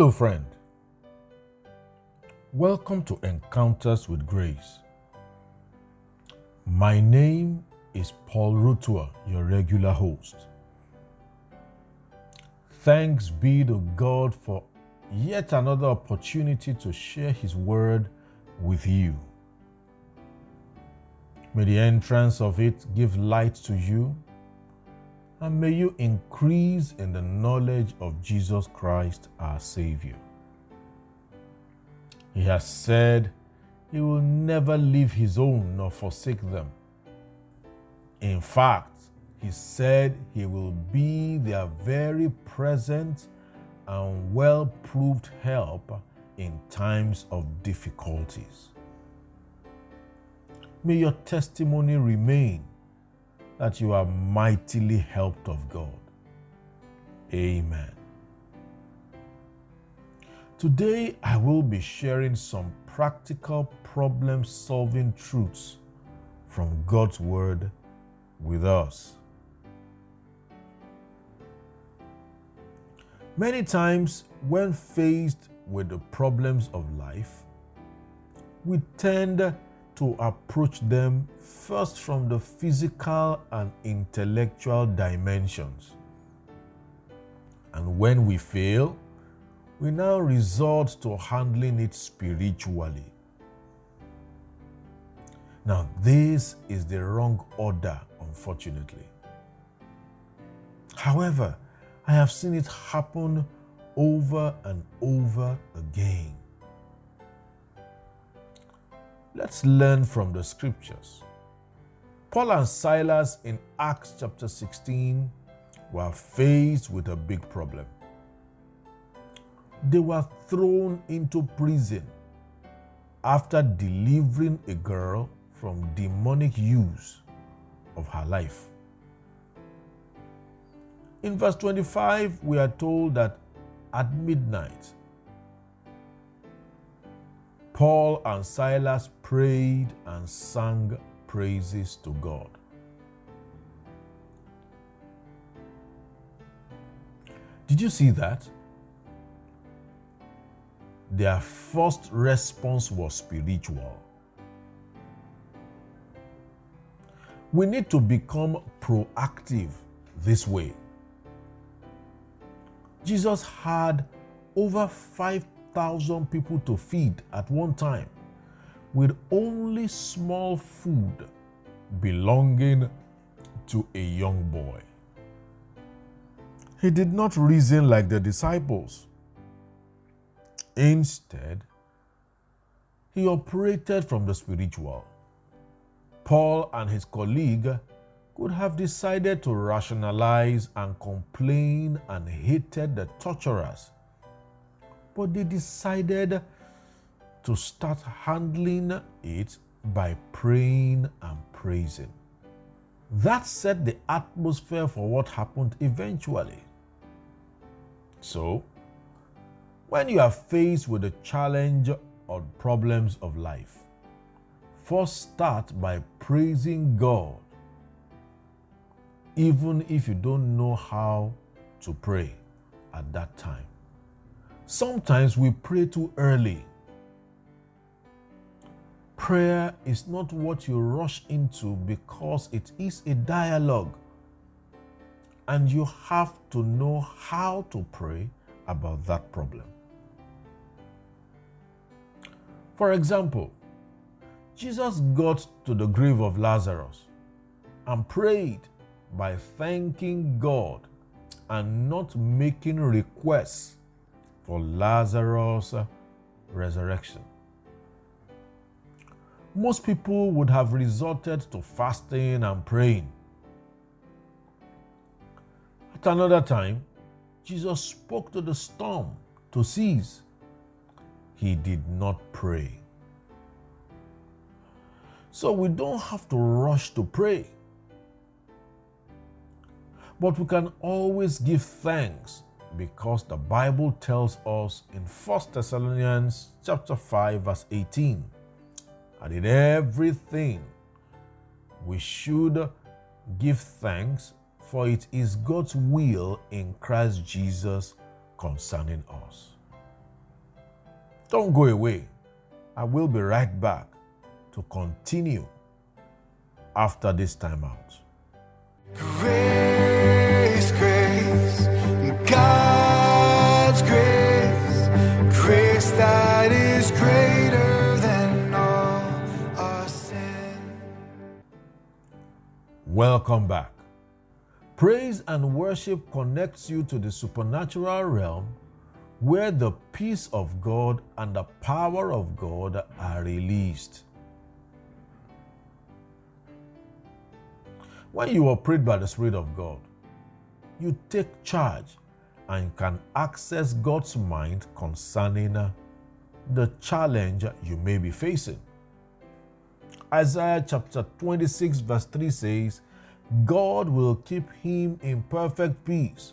Hello, friend. Welcome to Encounters with Grace. My name is Paul Rutua, your regular host. Thanks be to God for yet another opportunity to share His Word with you. May the entrance of it give light to you, and may you increase in the knowledge of Jesus Christ, our Savior. He has said He will never leave His own nor forsake them. In fact, He said He will be their very present and well proved help in times of difficulties. May your testimony remain that you are mightily helped of God. Amen. Today, I will be sharing some practical problem solving truths from God's Word with us. Many times, when faced with the problems of life, we tend to approach them first from the physical and intellectual dimensions. And when we fail, we now resort to handling it spiritually. Now, this is the wrong order, unfortunately. However, I have seen it happen over and over again. Let's learn from the scriptures. Paul and Silas in Acts chapter 16 were faced with a big problem. They were thrown into prison after delivering a girl from demonic use of her life. In verse 25, we are told that at midnight, Paul and Silas prayed and sang praises to God. Did you see that? Their first response was spiritual. We need to become proactive this way. Jesus had over 5,000 people to feed at one time with only small food belonging to a young boy. He did not reason like the disciples. Instead, he operated from the spiritual. Paul and his colleague could have decided to rationalize and complain and hated the torturers, but they decided to start handling it by praying and praising. That set the atmosphere for what happened eventually. So, when you are faced with the challenge or problems of life, first start by praising God, even if you don't know how to pray at that time. Sometimes we pray too early. Prayer is not what you rush into because it is a dialogue. And you have to know how to pray about that problem. For example, Jesus got to the grave of Lazarus and prayed by thanking God and not making requests for Lazarus' resurrection. Most people would have resorted to fasting and praying. At another time, Jesus spoke to the storm to cease. He did not pray. So we don't have to rush to pray. But we can always give thanks because the Bible tells us in 1 Thessalonians chapter 5 verse 18 and in everything we should give thanks for it is God's will in Christ Jesus concerning us. Don't go away. I will be right back to continue after this time out. Grace, Welcome back. Praise and worship connects you to the supernatural realm where the peace of God and the power of God are released. When you operate by the Spirit of God, you take charge and can access God's mind concerning the challenge you may be facing. Isaiah chapter 26, verse 3 says, God will keep him in perfect peace,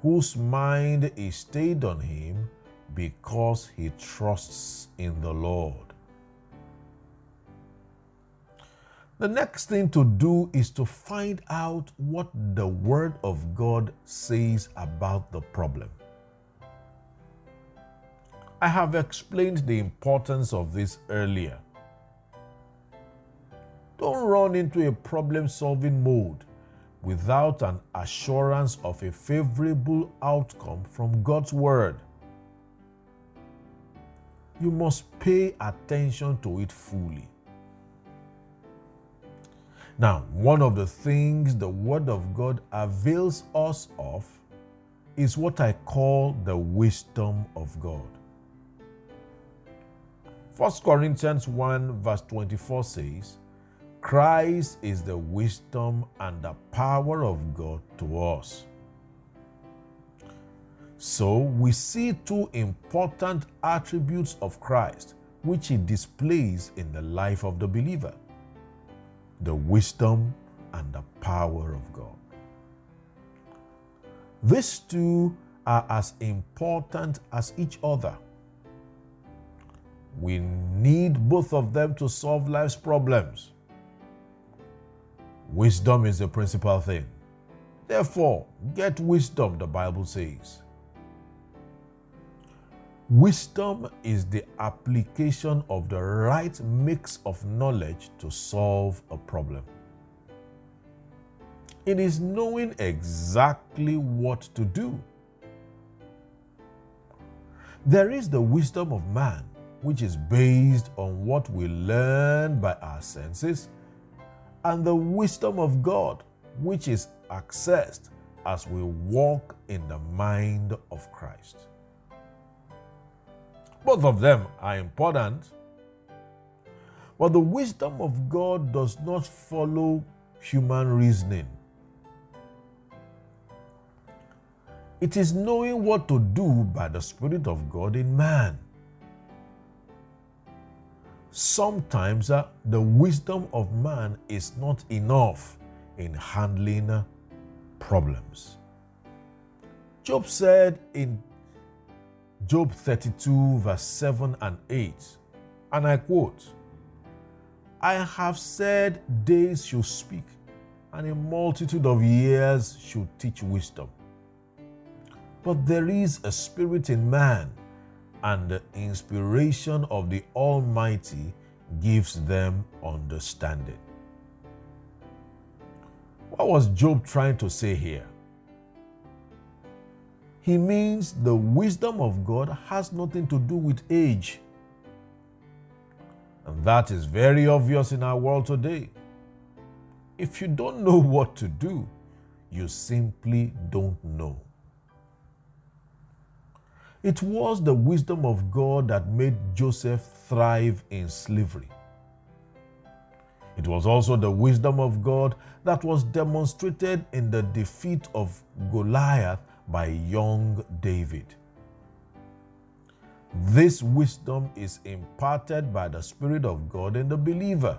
whose mind is stayed on him because he trusts in the Lord. The next thing to do is to find out what the Word of God says about the problem. I have explained the importance of this earlier. Don't run into a problem solving mode without an assurance of a favorable outcome from God's Word. You must pay attention to it fully. Now, one of the things the Word of God avails us of is what I call the wisdom of God. 1 Corinthians 1, verse 24 says, Christ is the wisdom and the power of God to us. So we see two important attributes of Christ which he displays in the life of the believer the wisdom and the power of God. These two are as important as each other. We need both of them to solve life's problems. Wisdom is the principal thing. Therefore, get wisdom, the Bible says. Wisdom is the application of the right mix of knowledge to solve a problem. It is knowing exactly what to do. There is the wisdom of man, which is based on what we learn by our senses, and the wisdom of God, which is accessed as we walk in the mind of Christ. Both of them are important. But the wisdom of God does not follow human reasoning. It is knowing what to do by the Spirit of God in man. Sometimes uh, the wisdom of man is not enough in handling uh, problems. Job said in Job 32, verse 7 and 8. And I quote I have said days should speak, and a multitude of years should teach wisdom. But there is a spirit in man, and the inspiration of the Almighty gives them understanding. What was Job trying to say here? he means the wisdom of God has nothing to do with age. And that is very obvious in our world today. If you don't know what to do, you simply don't know. It was the wisdom of God that made Joseph thrive in slavery. It was also the wisdom of God that was demonstrated in the defeat of Goliath by young David. This wisdom is imparted by the Spirit of God in the believer.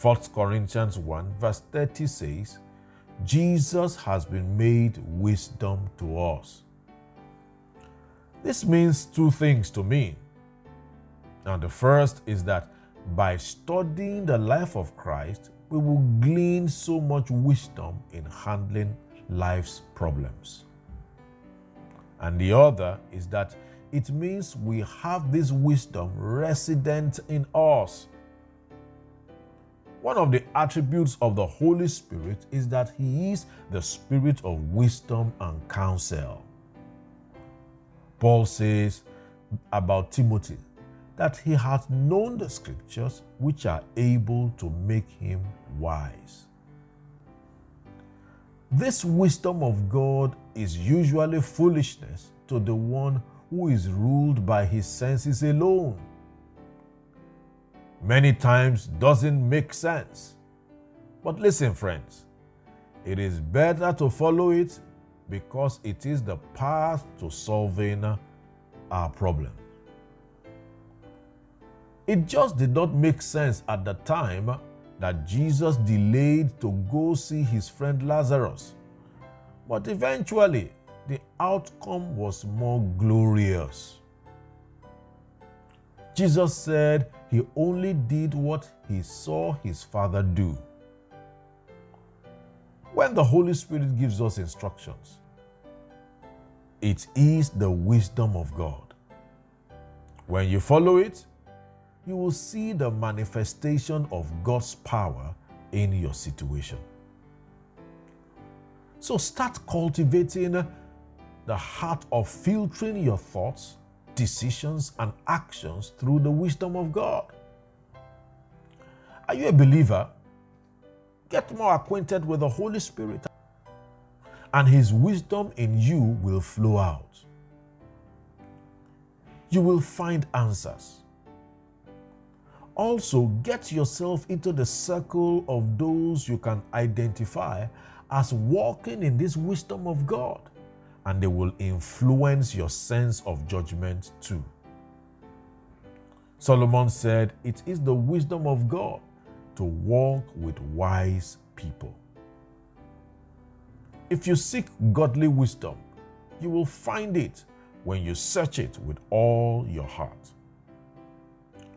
1 Corinthians 1, verse 30 says, Jesus has been made wisdom to us. This means two things to me. Now, the first is that by studying the life of Christ, we will glean so much wisdom in handling life's problems. And the other is that it means we have this wisdom resident in us. One of the attributes of the Holy Spirit is that He is the Spirit of wisdom and counsel. Paul says about Timothy that he hath known the scriptures which are able to make him wise. This wisdom of God is usually foolishness to the one who is ruled by his senses alone. Many times doesn't make sense. But listen, friends, it is better to follow it because it is the path to solving our problem. It just did not make sense at the time that Jesus delayed to go see his friend Lazarus. But eventually, the outcome was more glorious. Jesus said he only did what he saw his Father do. When the Holy Spirit gives us instructions, it is the wisdom of God. When you follow it, you will see the manifestation of God's power in your situation. So start cultivating the heart of filtering your thoughts, decisions, and actions through the wisdom of God. Are you a believer? Get more acquainted with the Holy Spirit, and His wisdom in you will flow out. You will find answers also, get yourself into the circle of those you can identify as walking in this wisdom of God, and they will influence your sense of judgment too. Solomon said, It is the wisdom of God to walk with wise people. If you seek godly wisdom, you will find it when you search it with all your heart.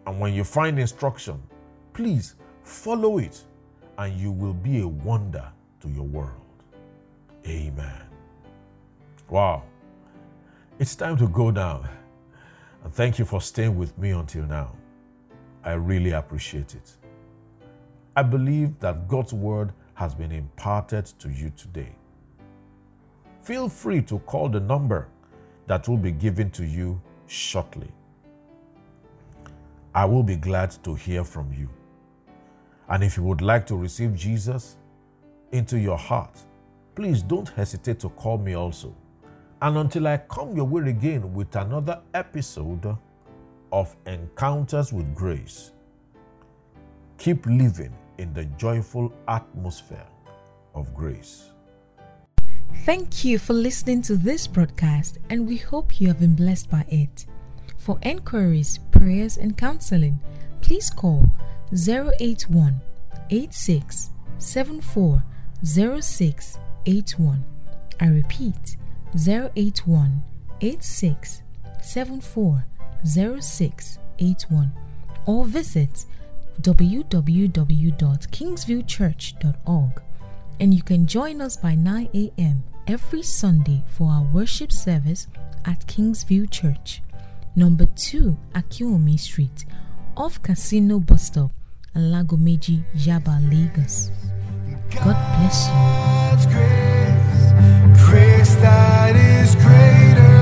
And when you find instruction, please follow it, and you will be a wonder to your world. Amen. Wow. It's time to go now. And thank you for staying with me until now. I really appreciate it. I believe that God's word has been imparted to you today. Feel free to call the number that will be given to you shortly. I will be glad to hear from you. And if you would like to receive Jesus into your heart, please don't hesitate to call me also. And until I come your way again with another episode of Encounters with Grace, keep living in the joyful atmosphere of grace. Thank you for listening to this broadcast, and we hope you have been blessed by it. For enquiries, prayers, and counseling, please call 081 86 74 0681. I repeat 081 86 74 0681 or visit www.kingsviewchurch.org. And you can join us by 9 a.m. every Sunday for our worship service at Kingsview Church, number 2 Akiwumi Street, off Casino Bus Stop, Alagomeji, Yaba, Lagos. God bless you. Grace, grace